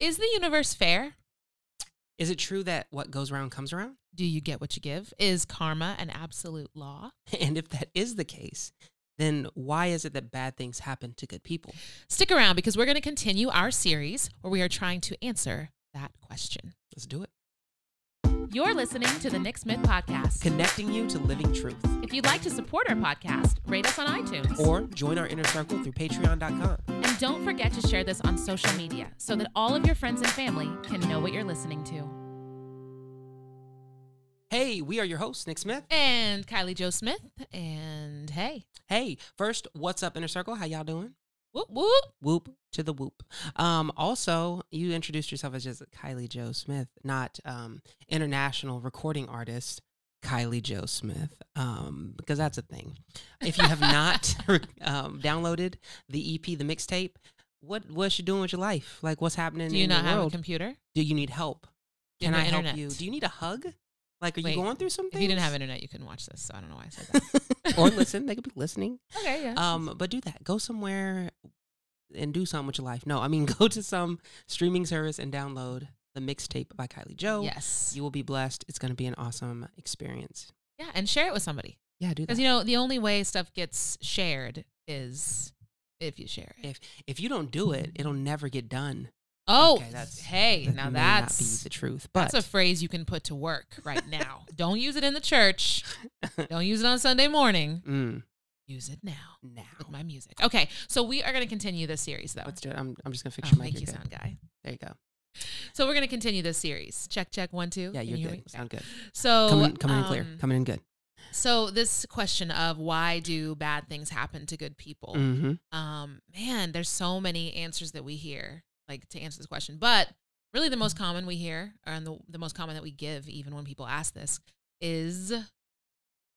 Is the universe fair? Is it true that what goes around comes around? Do you get what you give? Is karma an absolute law? And if that is the case, then why is it that bad things happen to good people? Stick around because we're going to continue our series where we are trying to answer that question. Let's do it. You're listening to the Nick Smith Podcast. Connecting you to living truth. If you'd like to support our podcast, rate us on iTunes. Or join our inner circle through patreon.com. don't forget to share this on social media so that all of your friends and family can know what you're listening to. Hey, we are your hosts, Nick Smith. And Kylie Joe Smith. And hey, Hey, first, what's up, Inner Circle? How y'all doing? whoop whoop. Whoop to the whoop. Um, also, you introduced yourself as just Kylie Joe Smith, not um, international recording artist Kylie Joe Smith, um, because that's a thing. If you have not um, downloaded the EP, the mixtape, what what's you doing with your life? Like, what's happening Do you in not have a computer? Do you need help? Do Can I have help you? Do you need a hug? Like, are Wait, you going through something? If you didn't have internet, you couldn't watch this. So I don't know why I said that. or listen, they could be listening. okay, yeah. Um, but do that. Go somewhere and do something with your life. No, I mean go to some streaming service and download the mixtape by Kylie Joe. yes. You will be blessed. It's going to be an awesome experience. yeah, and share it with somebody. Yeah, do that. Because, you know, the only way stuff gets shared is if you share it. if if you don't do it, it'll never get done. oh, Okay, that's- hey, That now that's not be the truth. But That's a phrase you can put to work right now. Don't use it in the church. Don't use it on Sunday morning. mm, Use it now now. with my music. Okay, so we are going to continue this series, though. Let's do it. I'm, I'm just gonna fix Oh, your mic. thank you, good. sound guy. There you go. So we're going to continue this series. Check, check, one, two. Yeah, you're you good. me? Sound good. So Coming coming in clear. um, Coming in good. So this question of why do bad things happen to good people? Mm-hmm. Um, man, there's so many answers that we hear, like to answer this question. But really, the most common we hear, and the the most common that we give, even when people ask this, is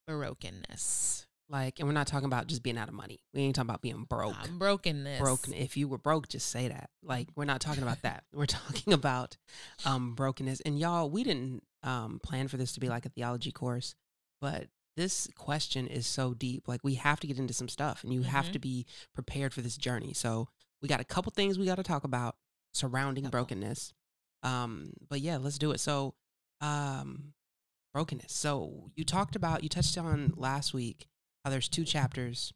brokenness. Like, and we're not talking about just being out of money. We ain't talking about being broke. Um, brokenness. broken if you were broke just say that like we're not talking about that we're talking about um brokenness and y'all we didn't um plan for this to be like a theology course but this question is so deep like we have to get into some stuff and you have Mhm. to be prepared for this journey so we got a couple things we got to talk about surrounding Couple. brokenness um but yeah let's do it so um brokenness so you talked about you touched on last week how there's two chapters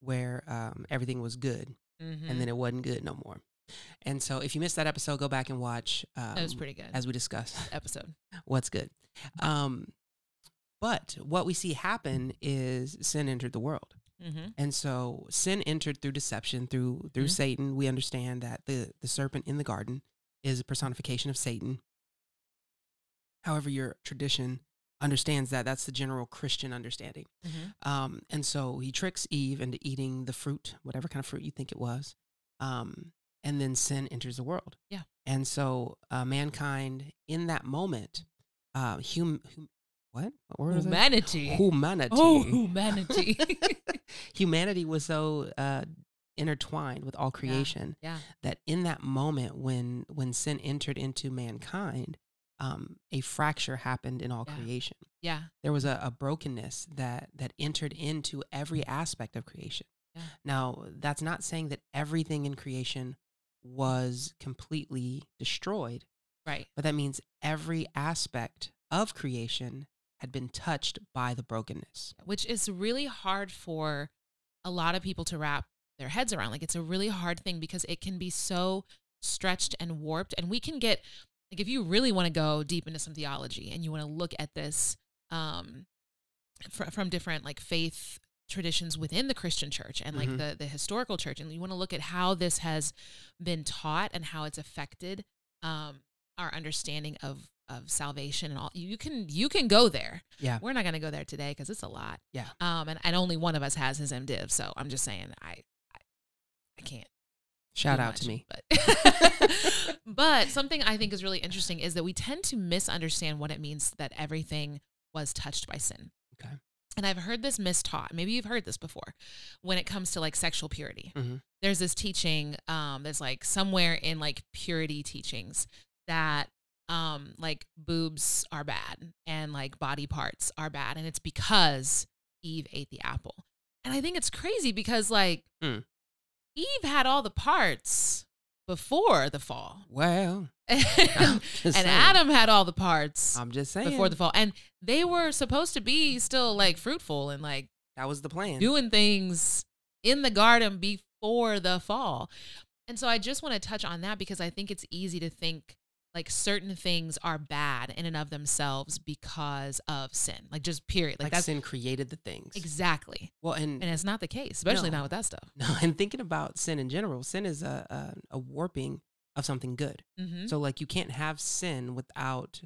where um, everything was good Mhm. and then it wasn't good no more. And so if you missed that episode, go back and watch. Um, that was pretty good. As we discussed, episode. what's good. Um, but what we see happen is sin entered the world. Mm-hmm. And so sin entered through deception, through through Mhm. Satan. We understand that the the serpent in the garden is a personification of Satan. However, your tradition understands that that's the general Christian understanding. Mm-hmm. Um, and so he tricks Eve into eating the fruit, whatever kind of fruit you think it was. Um, and then sin enters the world. Yeah. And so uh, mankind in that moment, uh, hum, hum, what? What? Humanity. Humanity. Oh, humanity. Humanity was so uh, intertwined with all creation yeah. that in that moment when when sin entered into mankind, um, a fracture happened in all Yeah. creation Yeah. there was a, a brokenness that that entered into every aspect of creation. Yeah. Now, that's not saying that everything in creation was completely destroyed, Right. but that means every aspect of creation had been touched by the brokenness. Which is really hard for a lot of people to wrap their heads around. Like it's a really hard thing because it can be so stretched and warped. And we can get like if you really want to go deep into some theology and you want to look at this um fr- from different like faith traditions within the Christian church and like Mhm. the the historical church and you want to look at how this has been taught and how it's affected um our understanding of of salvation and all you can you can go there Yeah. we're not going to go there today because it's a lot Yeah. um and, and only one of us has his mdiv so i'm just saying i i, I can't Shout out to me. but but something i think is really interesting is that we tend to misunderstand what it means that everything was touched by sin Okay. and i've heard this mistaught maybe you've heard this before when it comes to like sexual purity Mhm. there's this teaching um that's like somewhere in like purity teachings that um like boobs are bad and like body parts are bad and it's because eve ate the apple and i think it's crazy because like Mm. Eve had all the parts before the fall. Well, and and. Adam had all the parts I'm just saying. before the fall. And they were supposed to be still like fruitful and like that was the plan. doing things in the garden before the fall. And so I just want to touch on that because I think it's easy to think like certain things are bad in and of themselves because of sin. Like just period. Like, like that's sin created the things. exactly. Well, and And it's not the case, especially No. not with that stuff. no, and thinking about sin in general, sin is a a, a warping of something good. Mm-hmm. So like you can't have sin without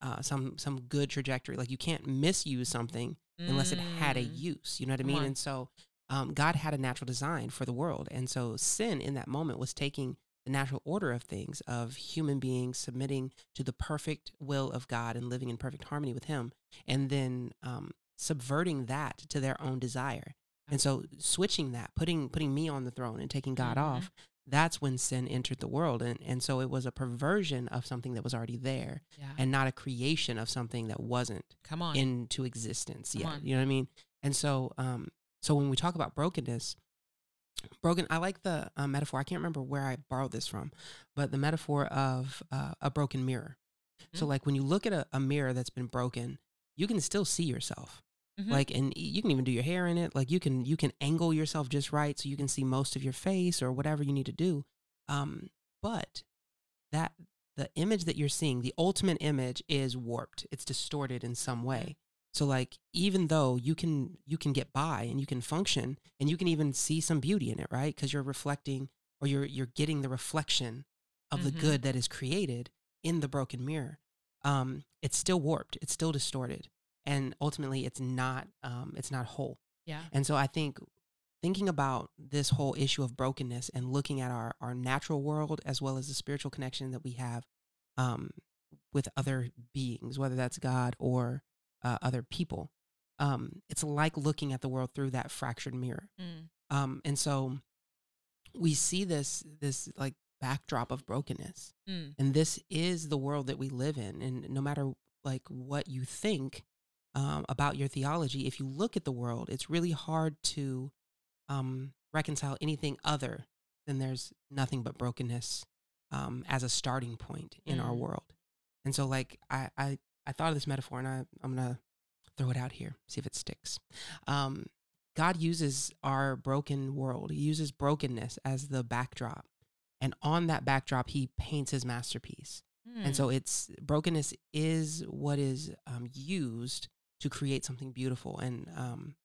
uh, some some good trajectory. Like you can't misuse something unless it had a use. You know what I Mm. Mean? And so um, God had a natural design for the world, and so sin in that moment was taking the natural order of things of human beings submitting to the perfect will of God and living in perfect harmony with Him, and then um, subverting that to their own desire. And so switching that, putting putting me on the throne and taking God Mhm. off, that's when sin entered the world. And and so it was a perversion of something that was already there Yeah. and not a creation of something that wasn't Come on. into existence Come yet. on. You know what I mean? And so, um, so when we talk about brokenness, broken, I like the uh, metaphor. I can't remember where I borrowed this from, but the metaphor of uh, a broken mirror. So, Mhm. like when you look at a, a mirror that's been broken, you can still see yourself. Mhm. Like, and you can even do your hair in it. Like, you can you can angle yourself just right so you can see most of your face or whatever you need to do. Um, but that the image that you're seeing, the ultimate image, is warped. It's distorted in some way. So, like, even though you can you can get by and you can function and you can even see some beauty in it, right? Because you're reflecting or you're you're getting the reflection of Mhm. the good that is created in the broken mirror. Um, it's still warped. It's still distorted, and ultimately, it's not um, it's not whole. yeah. And so I think thinking about this whole issue of brokenness and looking at our, our natural world as well as the spiritual connection that we have um, with other beings, whether that's God or uh, other people, um, it's like looking at the world through that fractured mirror. Mm. Um, and so we see this this like backdrop of brokenness, Mm. and this is the world that we live in. And no matter like what you think um, about your theology, if you look at the world, it's really hard to um, reconcile anything other than there's nothing but brokenness um, as a starting point in our Mm. world. And so, like, I, I, I thought of this metaphor, and I, I'm gonna throw it out here, see if it sticks. Um, God uses our broken world. He uses brokenness as the backdrop, and on that backdrop, He paints His masterpiece. And Mm. so it's brokenness is what is um, used to create something beautiful. And um,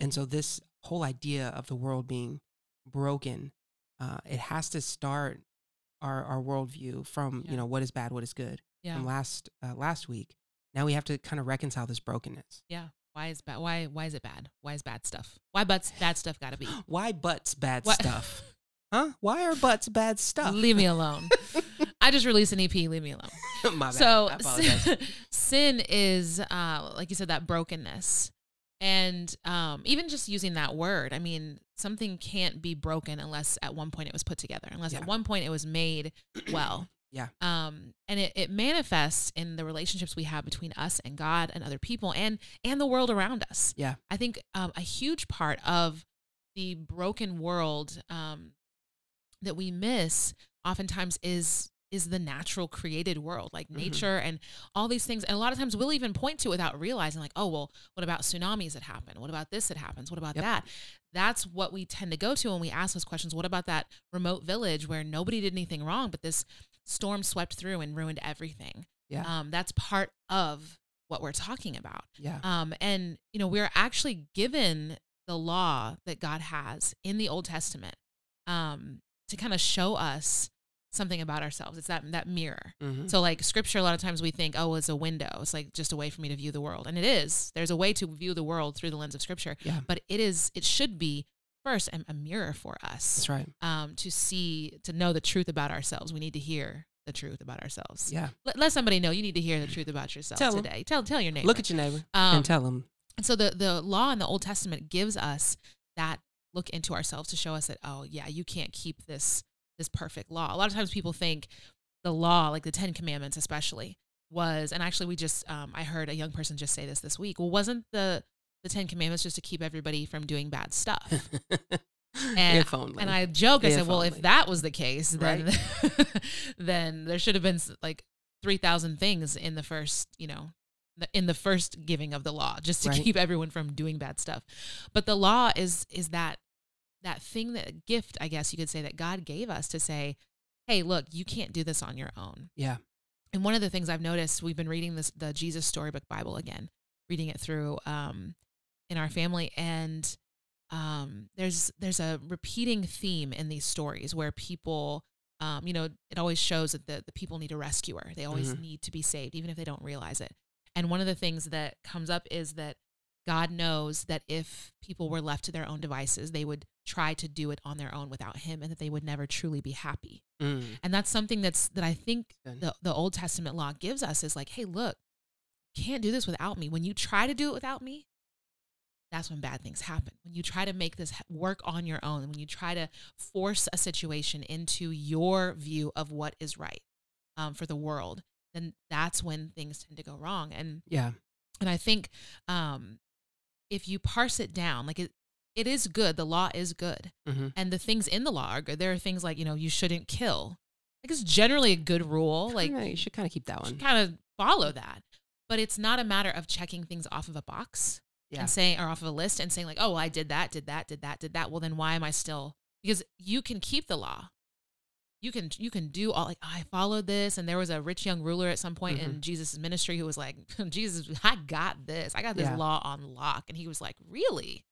and so this whole idea of the world being broken, uh, it has to start our our worldview from Yeah. you know what is bad, what is good yeah. from last uh, last week. Now we have to kind of reconcile this brokenness. Yeah. Why is bad? Why why is it bad? Why is bad stuff? Why but's bad stuff got to be? Why butts bad stuff? Huh? Why are butts bad stuff? Leave me alone. I just released an EP. Leave me alone. My bad. So sin, sin is, uh, like you said, that brokenness, and um, even just using that word. I mean, something can't be broken unless at one point it was put together, unless Yeah. at one point it was made well. Yeah. Um, and it, it manifests in the relationships we have between us and God and other people and and the world around us. Yeah. I think um, a huge part of the broken world um, that we miss oftentimes is is the natural created world like Mhm. nature and all these things and a lot of times we'll even point to it without realizing like oh well what about tsunamis that happen what about this that happens what about Yep. that that's what we tend to go to when we ask those questions what about that remote village where nobody did anything wrong but this storm swept through and ruined everything Yeah. um, that's part of what we're talking about yeah. um, and you know we're actually given the law that God has in the Old Testament um, to kind of show us something about ourselves. It's that that mirror. Mhm. So like scripture, a lot of times we think, oh, it's a window. It's like just a way for me to view the world, and it is. There's a way to view the world through the lens of scripture, Yeah. but it is. It should be first a, a mirror for us That's right. um, to see to know the truth about ourselves. We need to hear the truth about ourselves. Yeah. Let, let somebody know you need to hear the truth about yourself Tell 'em. today. Tell tell your neighbor. Look at your neighbor Um, and tell them. and so the the law in the Old Testament gives us that look into ourselves to show us that oh yeah, you can't keep this this perfect law. A lot of times people think the law, like the Ten Commandments especially, was and actually we just um, I heard a young person just say this this week. Well, wasn't the the Ten Commandments just to keep everybody from doing bad stuff? And, and I joked, I If said, well, only. if that was the case, then Right. then there should have been like 3,000 things in the first, you know, in the first giving of the law just to Right. keep everyone from doing bad stuff. But the law is is that that thing that gift, I guess you could say that God gave us to say, "Hey, look, you can't do this on your own." yeah. And one of the things I've noticed, we've been reading this the Jesus Storybook Bible again, reading it through um, in our family, and um, there's there's a repeating theme in these stories where people, um, you know, it always shows that the the people need a rescuer. They always Mhm. need to be saved, even if they don't realize it. And one of the things that comes up is that God knows that if people were left to their own devices, they would try to do it on their own without Him, and that they would never truly be happy. Mm. And that's something that's that I think the the Old Testament law gives us is like, hey, look, can't do this without me. When you try to do it without me, that's when bad things happen. When you try to make this work on your own, when you try to force a situation into your view of what is right um, for the world, then that's when things tend to go wrong. And Yeah. and I think um, if you parse it down, like it, it is good. The law is good hmm and the things in the law are good. There are things like you know you shouldn't kill. Like it's generally a good rule. Like you should kind of keep that one, you one. kind of follow that, but it's not a matter of checking things off of a box Yeah. and saying or off of a list and saying like, oh, well, I did that, did that, did that, did that. Well, then why am I still? Because you can keep the law. You can you can do all like I followed this, and there was a rich young ruler at some point Mm-hmm. in Jesus' ministry who was like, Jesus, I got this, I got this Yeah. law on lock, and he was like, really?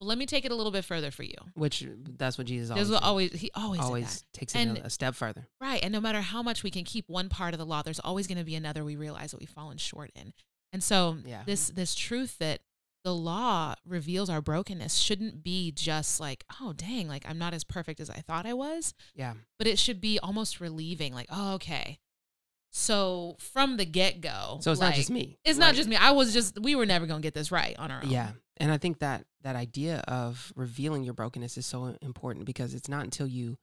Well, let me take it a little bit further for you. Which that's what Jesus always what always he always, always, takes And- a, a step further. right. And no matter how much we can keep one part of the law, there's always going to be another we realize that we've fallen short in. And so Yeah. this this truth that the law reveals our brokenness shouldn't be just like, oh dang, like I'm not as perfect as I thought I was, Yeah. but it should be almost relieving, like, oh okay. So from the get go, So it's not just me. It's not just me. I was just we were never gonna get this right on our own. Yeah. And I think that that idea of revealing your brokenness is so important because it's not until you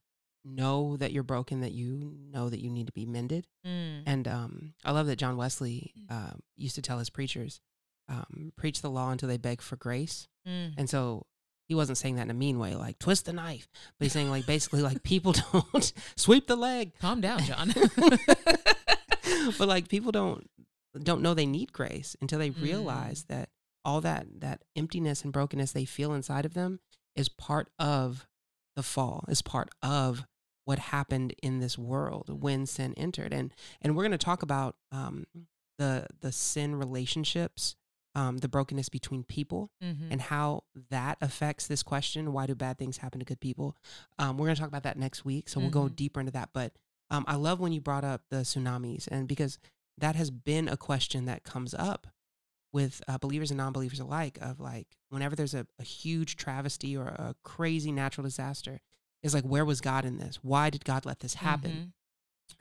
know that you're broken that you know that you need to be mended. Mm. And um, I love that John Wesley uh, used to tell his preachers, um, preach the law until they beg for grace. Mm. And so he wasn't saying that in a mean way, like twist the knife, but he's saying like basically like people don't sweep the leg. Calm down, John. but like people don't don't know they need grace until they Mm. realize that all that that emptiness and brokenness they feel inside of them is part of the fall is part of what happened in this world when sin entered and and we're going to talk about um the the sin relationships um the brokenness between people Mhm. and how that affects this question why do bad things happen to good people um, we're going to talk about that next week so we'll go Mhm. deeper into that but um, i love when you brought up the tsunamis and because that has been a question that comes up with uh, believers and non-believers alike of like whenever there's a, a huge travesty or a crazy natural disaster is like where was god in this why did god let this happen Mhm.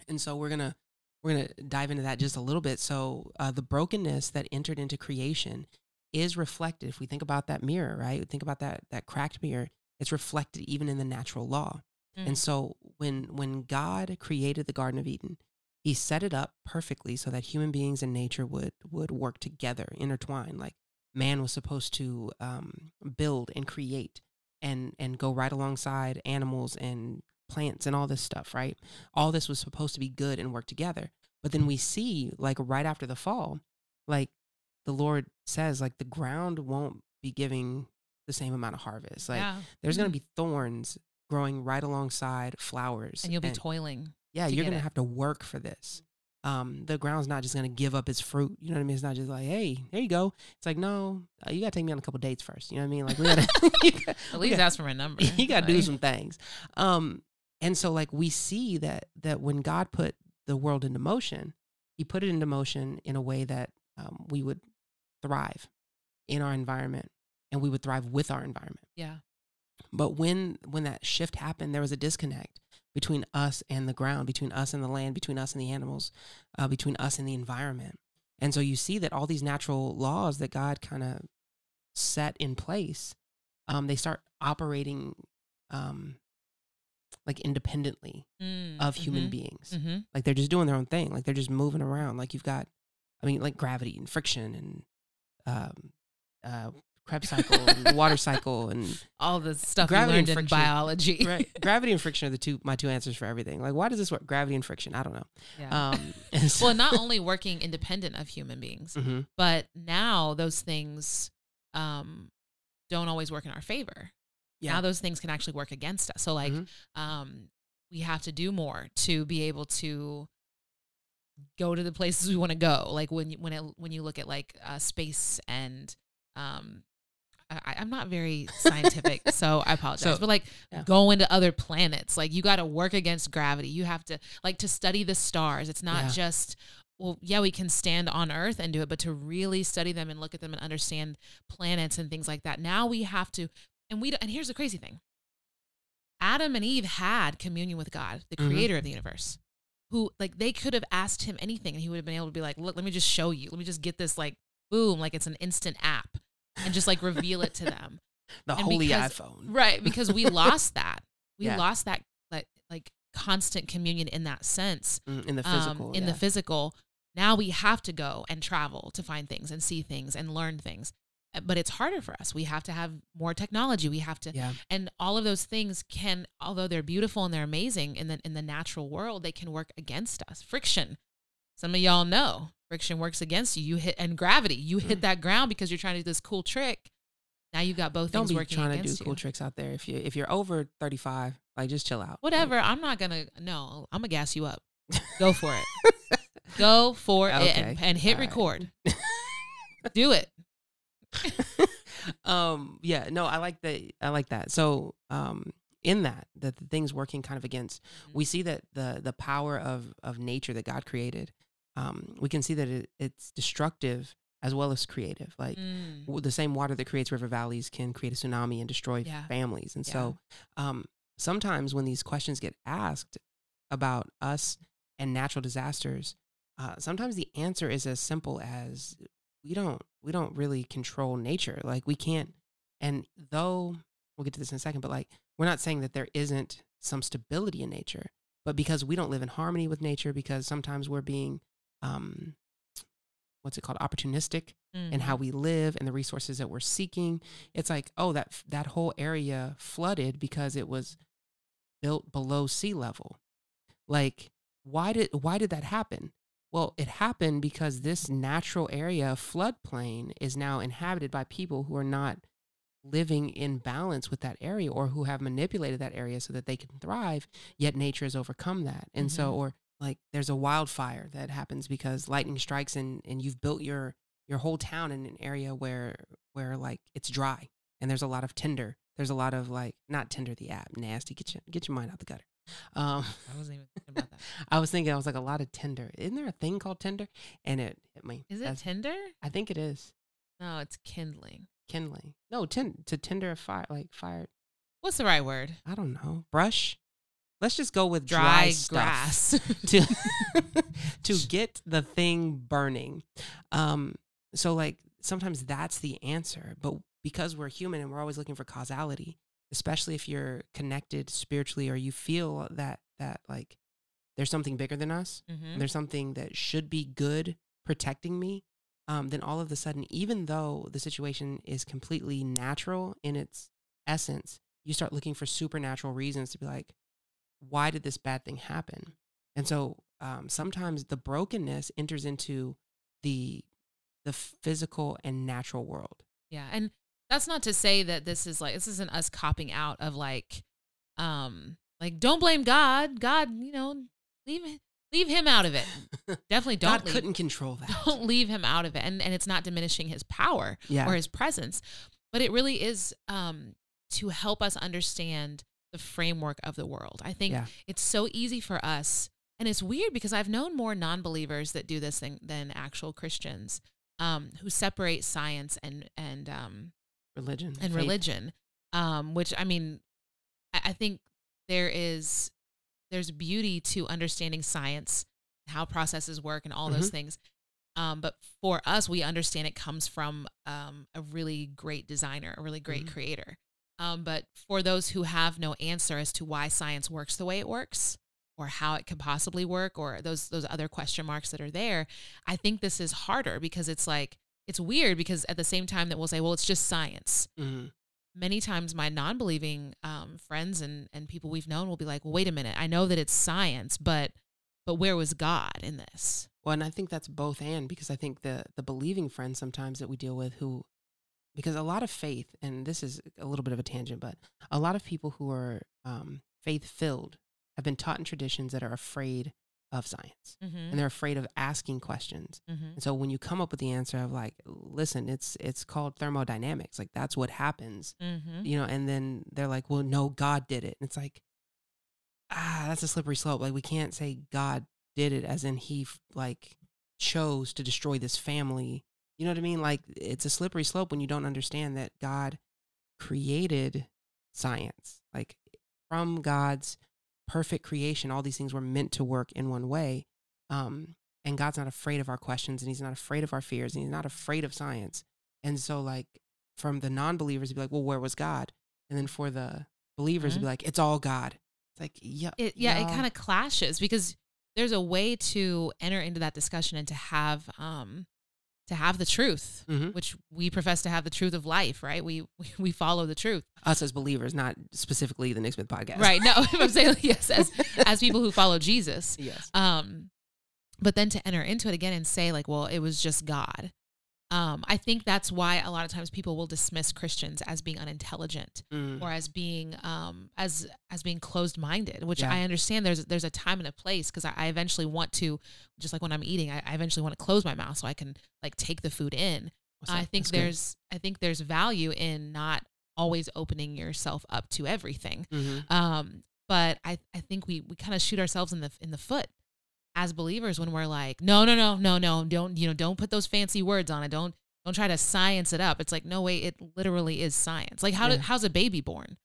and so we're gonna we're gonna dive into that just a little bit. So uh, the brokenness that entered into creation is reflected. If we think about that mirror, right? Think about that that cracked mirror. It's reflected even in the natural law. Mm. And so when when God created the Garden of Eden, He set it up perfectly so that human beings and nature would would work together, intertwine. Like man was supposed to um, build and create and and go right alongside animals and plants and all this stuff, right? All this was supposed to be good and work together. But then we see, like right after the fall, like the Lord says, like the ground won't be giving the same amount of harvest. Like yeah. there's going to be thorns growing right alongside flowers, and you'll be toiling. yeah, to you're gonna have to work for this. Um, the ground's not just gonna give up its fruit. You know what I mean? It's not just like, hey, there you go. It's like, no, uh, you gotta take me on a couple dates first. You know what I mean? Like, we gotta, you gotta- At least gotta- ask for my number. you gotta do some things. Um, and so like we see that that when God put the world into motion, He put it into motion in a way that um, we would thrive in our environment, and we would thrive with our environment. Yeah. But when when that shift happened, there was a disconnect between us and the ground, between us and the land, between us and the animals, uh, between us and the environment. And so you see that all these natural laws that God kind of set in place, um, they start operating um, like independently Mm, of human mhm, beings. mhm. Like they're just doing their own thing. Like they're just moving around. Like you've got, I mean, like gravity and friction and um, uh, Krebs cycle, and water cycle, and all the stuff Gravity you and learned in friction. biology. right. Gravity and friction are the two my two answers for everything. Like, why does this work? Gravity and friction. I don't know. Yeah. Um, so- well, not only working independent of human beings, Mhm. but now those things um, don't always work in our favor. Yeah. Now those things can actually work against us. So like Mhm. um, we have to do more to be able to go to the places we want to go. Like when you, when it, when you look at like uh, space and um, I, I'm not very scientific, so I apologize. So, but like yeah. going to other planets, like you got to work against gravity. You have to like to study the stars. It's not Yeah. just well, yeah, we can stand on Earth and do it, but to really study them and look at them and understand planets and things like that. Now we have to, and we and here's the crazy thing: Adam and Eve had communion with God, the Mhm. Creator of the universe. Who like they could have asked him anything, and he would have been able to be like, "Look, let me just show you. Let me just get this like boom, like it's an instant app, and just like reveal it to them." the and holy because- iPhone. Right, because we lost that. We Yeah. lost that like like constant communion in that sense. Mm, in the um, physical. in yeah. the physical. Now we have to go and travel to find things and see things and learn things. But it's harder for us. We have to have more technology. We have to yeah. and all of those things can although they're beautiful and they're amazing in the in the natural world, they can work against us. Friction. Some of y'all know friction works against you. You hit and gravity. You hit Mm. that ground because you're trying to do this cool trick. Now you've got both Don't things working trying to do against cool you. tricks out there. If you if you're over 35, like just chill out. Whatever. I'm not gonna. No, I'm gonna gas you up. Go for it. Go for it and, and hit All right. record. Do it. um yeah no i like that i like that so um in that that the things working kind of against we see that the the power of of nature that god created um we can see that it, it's destructive as well as creative like Mm. the same water that creates river valleys can create a tsunami and destroy Yeah. families and Yeah. so um sometimes when these questions get asked about us and natural disasters uh, sometimes the answer is as simple as we don't we don't really control nature like we can't and though we'll get to this in a second but like we're not saying that there isn't some stability in nature but because we don't live in harmony with nature because sometimes we're being um what's it called opportunistic and how Mhm. we live and the resources that we're seeking it's like oh that that whole area flooded because it was built below sea level like why did why did that happen well it happened because this natural area floodplain is now inhabited by people who are not living in balance with that area or who have manipulated that area so that they can thrive yet nature has overcome that. And so Mhm. or like there's a wildfire that happens because lightning strikes and and you've built your your whole town in an area where where like it's dry and there's a lot of tinder. There's a lot of like not tinder the app nasty get your get your mind out the gutter um I wasn't even thinking about that. i was thinking i was like a lot of tinder isn't there a thing called tinder and it hit me Is it Tinder? i think it is No, it's kindling. kindling no tin to tinder a fire like fire What's the right word? i don't know brush let's just go with dry, Dry, stuff. grass. to to get the thing burning. Um, so like sometimes that's the answer, but because we're human and we're always looking for causality, especially if you're connected spiritually or you feel that that like there's something bigger than us, Mhm. there's something that should be good protecting me, um, then all of a sudden, even though the situation is completely natural in its essence, you start looking for supernatural reasons to be like, why did this bad thing happen? And so um, sometimes the brokenness enters into the the physical and natural world. Yeah, and that's not to say that this is like this isn't us copping out of like, um, like don't blame God. God, you know, leave leave him out of it. Definitely don't God leave, couldn't control that. don't leave him out of it, and and it's not diminishing his power Yeah. or his presence, but it really is um to help us understand the framework of the world. I think Yeah. it's so easy for us, and it's weird because I've known more non-believers that do this thing than actual Christians, um, who separate science and and um religion and faith. religion um which i mean I, I think there is there's beauty to understanding science how processes work and all those Mhm. things um but for us we understand it comes from um a really great designer a really great Mhm. creator um but for those who have no answer as to why science works the way it works or how it could possibly work or those those other question marks that are there i think this is harder because it's like it's weird because at the same time that we'll say, well, it's just science. hmm Many times my non-believing um, friends and and people we've known will be like, well, wait a minute, I know that it's science, but but where was God in this? Well, and I think that's both and because I think the the believing friends sometimes that we deal with who because a lot of faith and this is a little bit of a tangent, but a lot of people who are um, faith filled have been taught in traditions that are afraid of science Mm-hmm. and they're afraid of asking questions. mm-hmm. And so when you come up with the answer of like, listen, it's it's called thermodynamics, like that's what happens, Mm-hmm. you know, and then they're like, well, no, God did it. And it's like, ah, that's a slippery slope. Like we can't say God did it as in he like chose to destroy this family. You know what I mean? Like it's a slippery slope when you don't understand that God created science. Like from God's perfect creation, all these things were meant to work in one way. Um, and God's not afraid of our questions and he's not afraid of our fears and he's not afraid of science. And so like from the non-believers be like, well, where was God? And then for the believers Mhm. be like, it's all God. It's like, yeah, It yeah, it kind of clashes because there's a way to enter into that discussion and to have um to have the truth, Mhm. which we profess to have the truth of life, right? We we, we follow the truth. us as believers, not specifically the Nick Smith podcast. Right. No, I'm saying yes, as as people who follow Jesus. Yes. Um, but then to enter into it again and say like, well, it was just God. Um, I think that's why a lot of times people will dismiss Christians as being unintelligent Mm. or as being um as as being closed minded, which Yeah. I understand there's there's a time and a place because I, I eventually want to just like when I'm eating, I, I eventually want to close my mouth so I can like take the food in. I think That's good. there's I think there's value in not always opening yourself up to everything. Mhm. Um, but I, I think we, we kind of shoot ourselves in the in the foot as believers when we're like, no, no, no, no, no, don't you know, don't put those fancy words on it. Don't don't try to science it up. It's like, no way, it literally is science. Like how Yeah. did how's a baby born?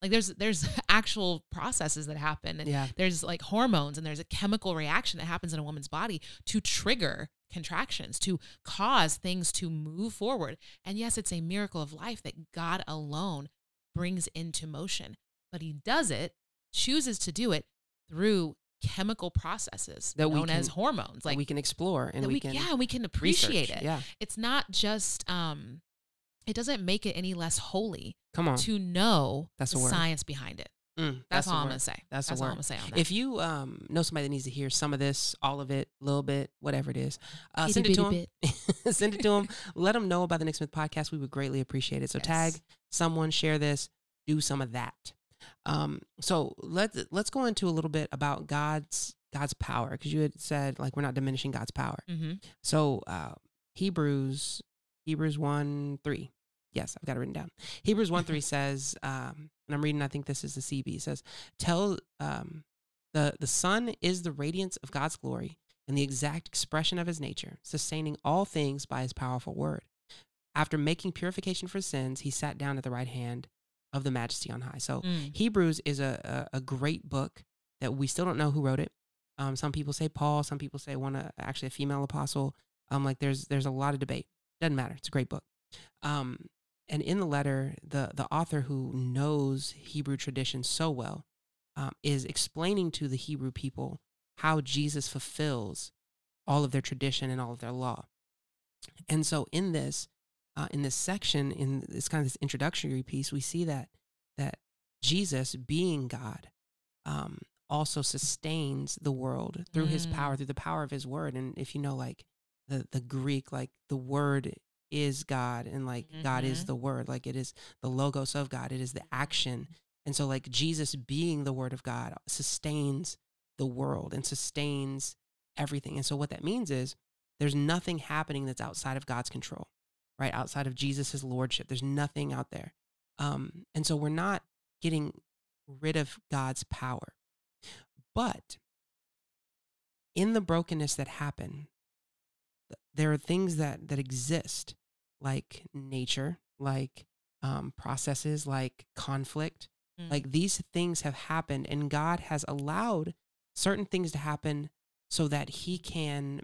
Like there's there's actual processes that happen and Yeah. there's like hormones and there's a chemical reaction that happens in a woman's body to trigger contractions to cause things to move forward and yes it's a miracle of life that god alone brings into motion but he does it chooses to do it through chemical processes That we known as hormones Like we can explore and we, we, can yeah we can appreciate research. it Yeah. it's not just um it doesn't make it any less holy Come on. to know That's the word. science behind it Mm, that's, the all i'm gonna say That's the all word. i'm gonna say If you um, know somebody that needs to hear some of this, all of it, a little bit, whatever it is, uh, Itty send it to them. send it to them. Let them know about the Nick Smith podcast. We would greatly appreciate it. So Yes. tag someone, share this, do some of that. Um, so let's let's go into a little bit about God's God's power because you had said like we're not diminishing God's power. mm-hmm. So uh, Hebrews Hebrews one three. Yes, I've got it written down. Hebrews one three says, um, and I'm reading. I think this is the CB. Says, "Tell um, the the Son is the radiance of God's glory and the exact expression of His nature, sustaining all things by His powerful word. After making purification for sins, He sat down at the right hand of the Majesty on high." So Mm. Hebrews is a, a, a great book that we still don't know who wrote it. Um, some people say Paul, some people say one, uh, actually a female apostle. Um, like there's there's a lot of debate. Doesn't matter. It's a great book. Um, and in the letter, the the author who knows Hebrew tradition so well um, is explaining to the Hebrew people how Jesus fulfills all of their tradition and all of their law. And so in this, uh, in this section, in this kind of this introductory piece, we see that that Jesus, being God, um, also sustains the world through His Mm. power, through the power of His Word. And if you know, like the the Greek, like the Word is God, and like God is Mhm. the Word, like it is the logos of God, it is the action. And so, like Jesus being the Word of God sustains the world and sustains everything. And so, what that means is there's nothing happening that's outside of God's control, right? Outside of Jesus' lordship, there's nothing out there. Um, and so, we're not getting rid of God's power. But in the brokenness that happen, there are things that that exist, like nature, like um, processes, like conflict. Mm. Like these things have happened, and God has allowed certain things to happen so that He can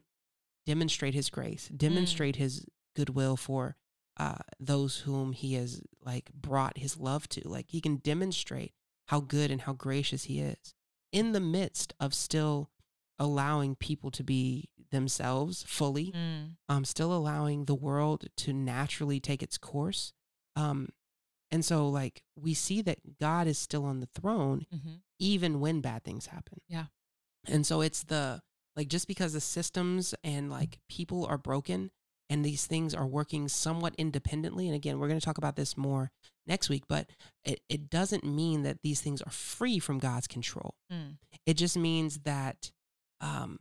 demonstrate His grace, demonstrate His goodwill for uh, those whom He has like brought His love to. Like He can demonstrate how good and how gracious He is in the midst of still allowing people to be themselves fully, Mm. um, still allowing the world to naturally take its course. Um, and so, like, we see that God is still on the throne, hmm even when bad things happen. Yeah. And so, it's the, like, just because the systems and, like, people are broken and these things are working somewhat independently. And again, we're going to talk about this more next week, but it, it doesn't mean that these things are free from God's control. Mm. It just means that um,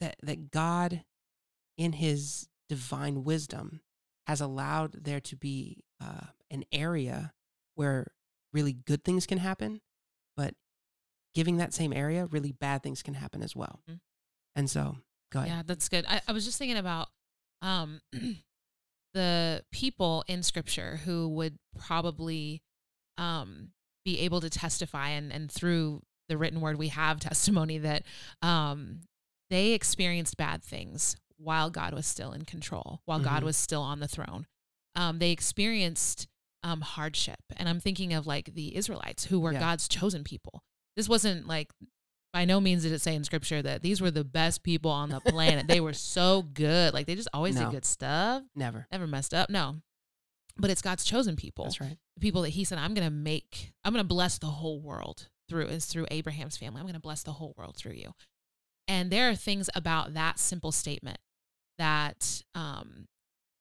that that God, in His divine wisdom, has allowed there to be uh, an area where really good things can happen, but giving that same area, really bad things can happen as well. Mhm. And so, go ahead. Yeah, that's good. I, I was just thinking about um, the people in scripture who would probably um, be able to testify, and, and through the written word, we have testimony that um, they experienced bad things while God was still in control, while God Mhm. was still on the throne. Um, they experienced um, hardship. And I'm thinking of like the Israelites who were Yeah. God's chosen people. This wasn't like, by no means did it say in scripture that these were the best people on the planet. they were so good. Like they just always No. did good stuff, Never. never messed up. No. But it's God's chosen people That's right. the people that he said, I'm going to make, I'm going to bless the whole world through, is through Abraham's family. I'm going to bless the whole world through you. And there are things about that simple statement that um,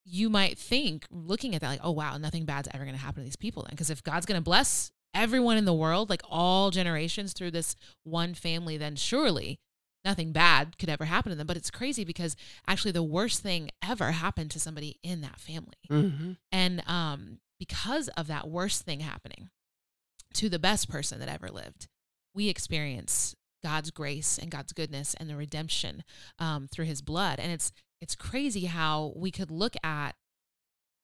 you might think, looking at that, like, oh, wow, nothing bad's ever going to happen to these people then. Because if God's going to bless everyone in the world, like all generations through this one family, then surely nothing bad could ever happen to them. But it's crazy because actually the worst thing ever happened to somebody in that family. hmm And um, because of that worst thing happening to the best person that ever lived, we experience God's grace and God's goodness and the redemption um, through His blood. And it's it's crazy how we could look at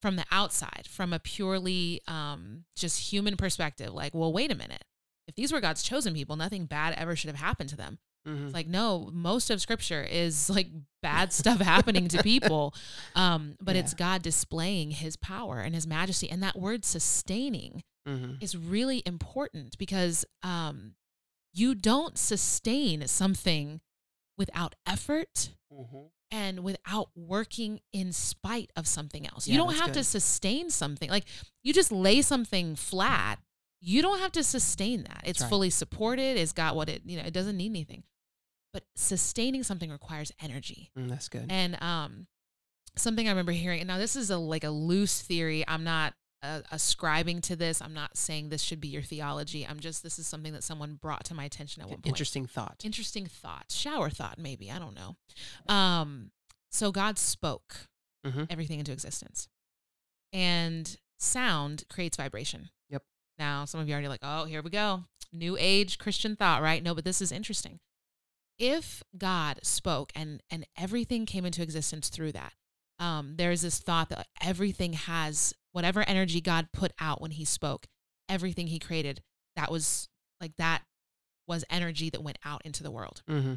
from the outside, from a purely um, just human perspective, like, well, wait a minute. If these were God's chosen people, nothing bad ever should have happened to them. hmm It's like, no, most of scripture is like bad stuff happening to people. Um, but it's God displaying his power and his majesty. And that word sustaining hmm is really important because um, you don't sustain something without effort hmm and without working in spite of something else. Yeah, you don't have to sustain something. Like you just lay something flat, you don't have to sustain that. It's right. fully supported, it's got what it, you know, it doesn't need anything. But sustaining something requires energy. Mm, that's good. And um something I remember hearing, and now this is a like a loose theory. I'm not uh, ascribing to this. I'm not saying this should be your theology. I'm just this is something that someone brought to my attention at one point Interesting thought. interesting thought shower thought maybe i don't know um so god spoke Mhm. everything into existence and sound creates vibration Yep. now some of you are already like oh here we go new age christian thought right no but this is interesting if god spoke and and everything came into existence through that um there's this thought that everything has whatever energy god put out when he spoke everything he created that was like that was energy that went out into the world hmm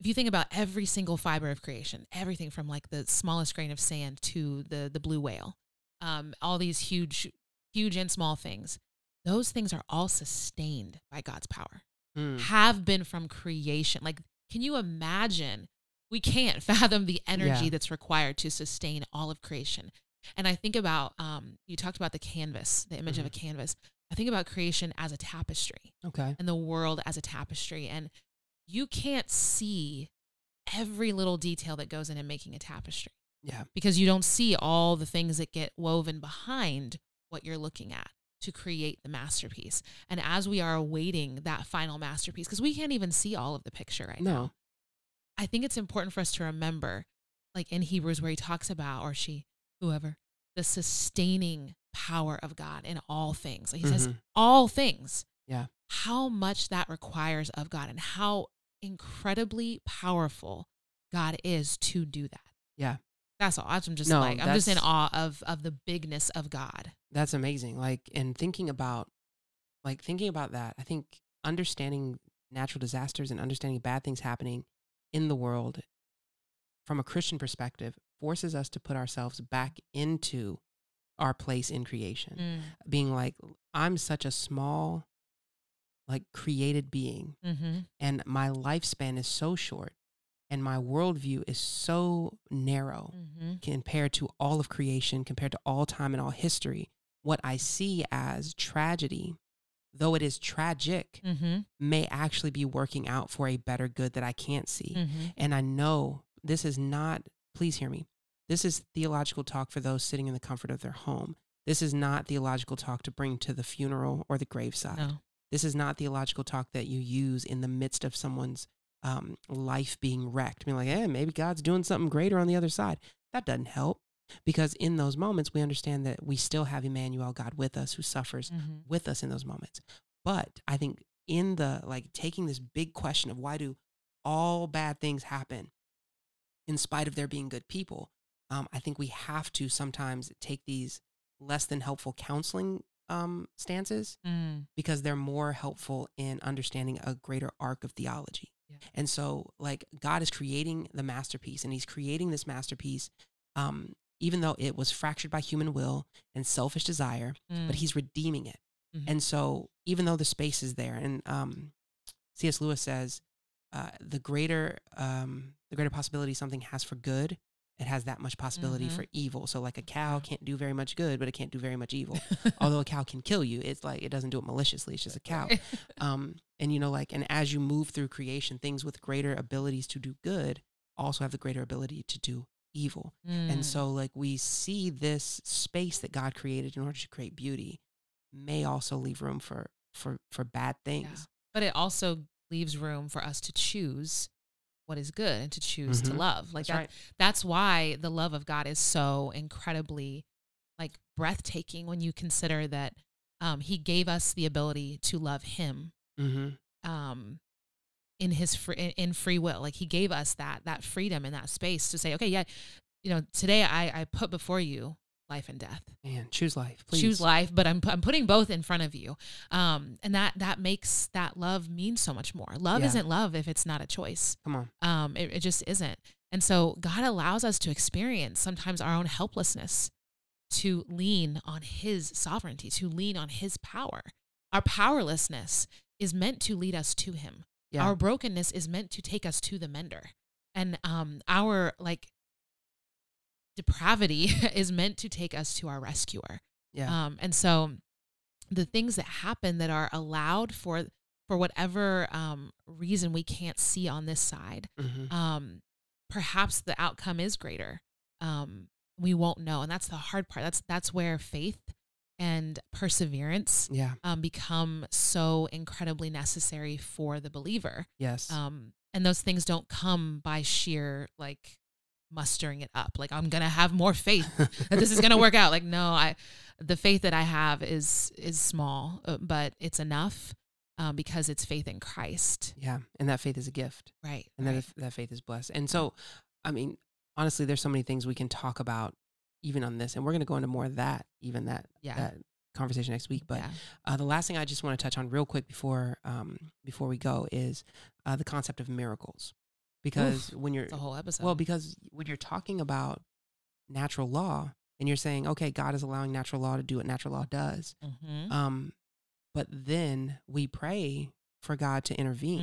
if you think about every single fiber of creation, everything from like the smallest grain of sand to the the blue whale, um, all these huge, huge and small things, those things are all sustained by God's power. Mm. Have been from creation. Like, can you imagine? We can't fathom the energy Yeah. that's required to sustain all of creation. And I think about um, you talked about the canvas, the image of a Mm-hmm. canvas. I think about creation as a tapestry Okay. and the world as a tapestry. And you can't see every little detail that goes into making a tapestry Yeah. because you don't see all the things that get woven behind what you're looking at to create the masterpiece. And as we are awaiting that final masterpiece, because we can't even see all of the picture right No. now, I think it's important for us to remember, like in Hebrews, where he talks about, or she, whoever, the sustaining power of God in all things. Like he says, Mhm. all things. Yeah. How much that requires of God and how incredibly powerful God is to do that. Yeah. That's all. I'm just No, like I'm just in awe of of the bigness of God. That's amazing. Like, and thinking about, like, thinking about that, I think understanding natural disasters and understanding bad things happening in the world from a Christian perspective forces us to put ourselves back into our place in creation. Mm. Being like, I'm such a small, like created being Mm-hmm. and my lifespan is so short and my worldview is so narrow Mm-hmm. compared to all of creation, compared to all time and all history, what I see as tragedy, though it is tragic, Mm-hmm. may actually be working out for a better good that I can't see. Mm-hmm. And I know this is not, please hear me, this is theological talk for those sitting in the comfort of their home. This is not theological talk to bring to the funeral or the graveside. No. This is not theological talk that you use in the midst of someone's um, life being wrecked. Being like, eh, maybe God's doing something greater on the other side. That doesn't help because in those moments, we understand that we still have Emmanuel, God with us, who suffers Mm-hmm. with us in those moments. But I think in the like taking this big question of why do all bad things happen in spite of there being good people, um, I think we have to sometimes take these less than helpful counseling um, stances Mm. because they're more helpful in understanding a greater arc of theology. Yeah. And so, like, God is creating the masterpiece, and He's creating this masterpiece, um, even though it was fractured by human will and selfish desire, Mm. but He's redeeming it. Mhm. And so, even though the space is there, and um, C.S. Lewis says, uh, the greater um, the greater possibility something has for good, it has that much possibility Mhm. for evil. So, like a cow can't do very much good, but it can't do very much evil. Although a cow can kill you it's like it doesn't do it maliciously it's just a cow. Um and you know like and as you move through creation things with greater abilities to do good also have the greater ability to do evil. Mm. and so like we see this space that god created in order to create beauty may also leave room for for for bad things. But it also leaves room for us to choose what is good and to choose to Mhm. love. Like that's that, right that's why the love of God is so incredibly like breathtaking when you consider that um, he gave us the ability to love him mm-hmm. um, in his free, in, in free will. Like he gave us that that freedom and that space to say, okay, yeah, you know, today I I put before you life and death. man choose life please Choose life, but I'm I'm putting both in front of you, um, and that that makes that love mean so much more. Love Yeah. isn't love if it's not a choice. come on Um, it, it just isn't. And so God allows us to experience sometimes our own helplessness to lean on his sovereignty, to lean on his power. Our powerlessness is meant to lead us to him. yeah Our brokenness is meant to take us to the mender. And um our like depravity is meant to take us to our rescuer. yeah Um, and so the things that happen that are allowed for for whatever um, reason we can't see on this side, mm-hmm. um, perhaps the outcome is greater. Um, we won't know, and that's the hard part. That's that's where faith and perseverance yeah um, become so incredibly necessary for the believer. yes Um, and those things don't come by sheer like mustering it up. Like I'm gonna have more faith that this is gonna work out. Like no, I the faith that I have is is small, uh, but it's enough um, because it's faith in Christ. yeah and that faith is a gift Right. and right. that that faith is blessed. And so, I mean, honestly, there's so many things we can talk about even on this, and we're going to go into more of that, even that yeah. that conversation next week. But yeah. uh, the last thing I just want to touch on real quick before um, before we go is uh, the concept of miracles, because when you're the whole episode. well, because when you're talking about natural law and you're saying, okay, God is allowing natural law to do what natural law does, Mhm. um, but then we pray for God to intervene.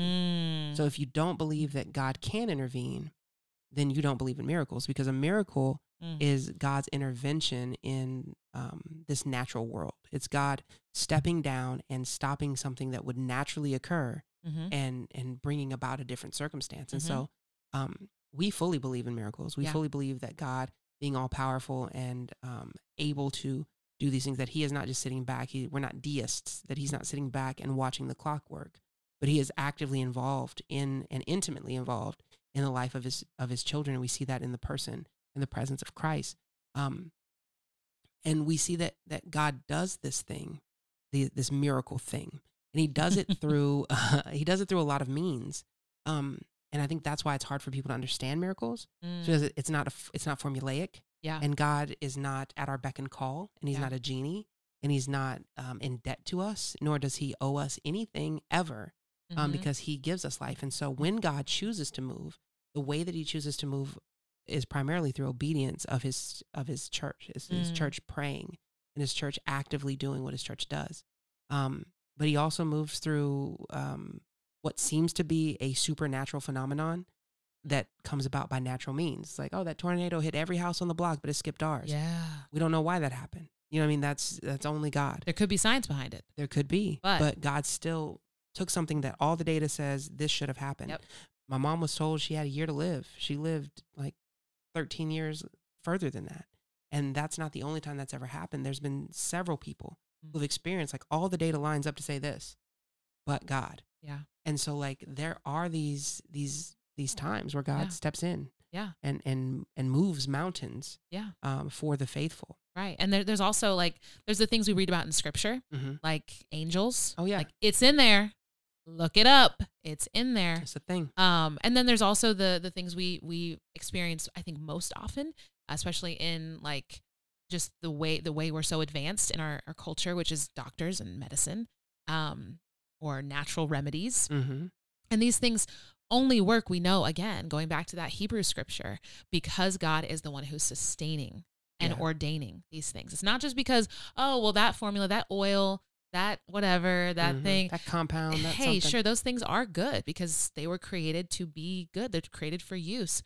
Mm. So if you don't believe that God can intervene, then you don't believe in miracles because a miracle Mm. is God's intervention in um, this natural world. It's God stepping down and stopping something that would naturally occur Mhm. and and bringing about a different circumstance. And Mhm. so um, we fully believe in miracles. We Yeah. fully believe that God, being all powerful and um, able to do these things, that He is not just sitting back. He, we're not deists. That He's not sitting back and watching the clock work, but He is actively involved in and intimately involved in the life of His of His children. And we see that in the person in the presence of Christ. Um, and we see that that God does this thing, the, this miracle thing, and He does it through uh, He does it through a lot of means. Um, and I think that's why it's hard for people to understand miracles Mm. because it's not a, it's not formulaic, yeah. and God is not at our beck and call, and He's Yeah. not a genie, and He's not um, in debt to us, nor does He owe us anything ever um, Mhm. because he gives us life. And so when God chooses to move, the way that he chooses to move is primarily through obedience of his of his church, his, his Mm. church praying and his church actively doing what his church does. Um, but he also moves through um, what seems to be a supernatural phenomenon that comes about by natural means. Like, oh, that tornado hit every house on the block, but it skipped ours. Yeah. We don't know why that happened. You know what I mean? That's that's only God. There could be science behind it. There could be, But- but, God still took something that all the data says this should have happened. Yep. My mom was told she had a year to live. She lived like 13 years further than that. And that's not the only time that's ever happened. There's been several people. Who've experienced like all the data lines up to say this, but God. Yeah. And so like there are these these these times where God Yeah. steps in Yeah. and and and moves mountains Yeah. um, for the faithful. Right. And there, there's also like there's the things we read about in scripture, Mm-hmm. like angels. Oh, yeah. Like it's in there. Look it up. It's in there. It's a thing. Um, and then there's also the the things we we experience. I think most often, especially in like just the way the way we're so advanced in our, our culture, which is doctors and medicine, um, or natural remedies. Mm-hmm. And these things only work, we know, again, going back to that Hebrew scripture, because God is the one who's sustaining and Yeah. ordaining these things. It's not just because, oh, well, that formula, that oil, that whatever, that Mhm. thing. that compound. That hey, something. sure, those things are good because they were created to be good. They're created for use,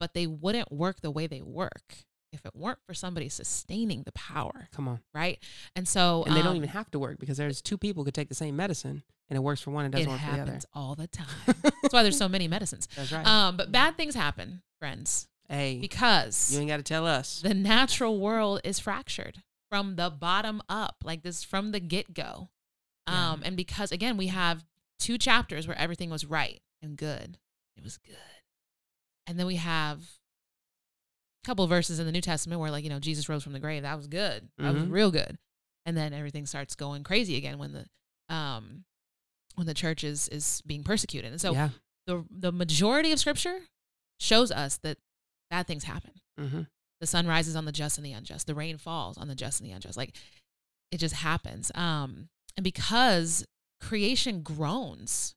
but they wouldn't work the way they work if it weren't for somebody sustaining the power, Come on. right? And so, And they don't um, even have to work because there's two people could take the same medicine and it works for one and doesn't it work for the happens other. all the time. That's why there's so many medicines. That's right. Um, but bad things happen, friends, hey, because you ain't got to tell us. the natural world is fractured from the bottom up, like this from the get go. Yeah. Um, and because again, we have two chapters where everything was right and good. It was good. And then we have couple verses in the New Testament where like, you know, Jesus rose from the grave. That was good. That was Mhm. real good. And then everything starts going crazy again when the um when the church is is being persecuted. And so yeah. the the majority of scripture shows us that bad things happen. Mm-hmm. The sun rises on the just and the unjust. The rain falls on the just and the unjust. Like it just happens. Um, and because creation groans,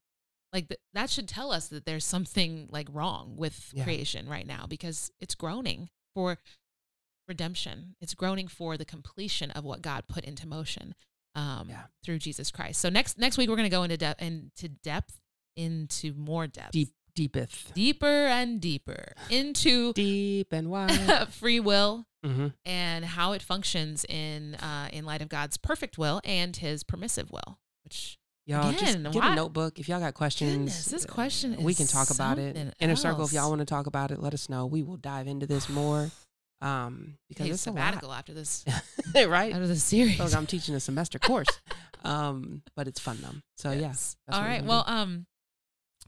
like th- that should tell us that there's something like wrong with Yeah. creation right now because it's groaning for redemption. It's groaning for the completion of what God put into motion um, Yeah. through Jesus Christ. So next next week we're going to go into depth into depth into more depth, Deep, deepeth. deeper and deeper into Deep and wide. free will mm-hmm. and how it functions in uh, in light of God's perfect will and His permissive will. Which Y'all Again, just get why- a notebook. If y'all got questions, Goodness, this question we can talk about it. something Inner circle, if y'all want to talk about it, let us know. We will dive into this more. Um, because a it's a sabbatical after this right? after this series. I'm teaching a semester course. um, but it's fun though. So yeah. Yes. that's All right. Well, um,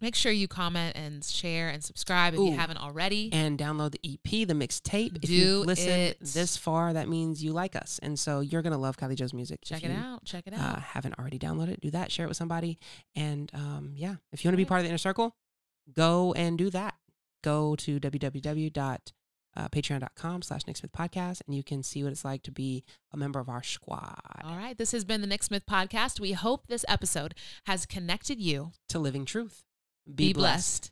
make sure you comment and share and subscribe if you haven't already. and download the EP, the mixtape. If Do you've listened it. this far, that means you like us, and so you're gonna love Kylie Joe's music. Check if it you, out. Check it Uh, out. haven't already downloaded it, do that. Share it with somebody, and um, yeah, if you want to be part of the inner circle, go and do that. Go to www.patreon.com slash Nick Smith Podcast, and you can see what it's like to be a member of our squad All right. This has been the Nick Smith podcast. We hope this episode has connected you. to living truth. Be, blessed.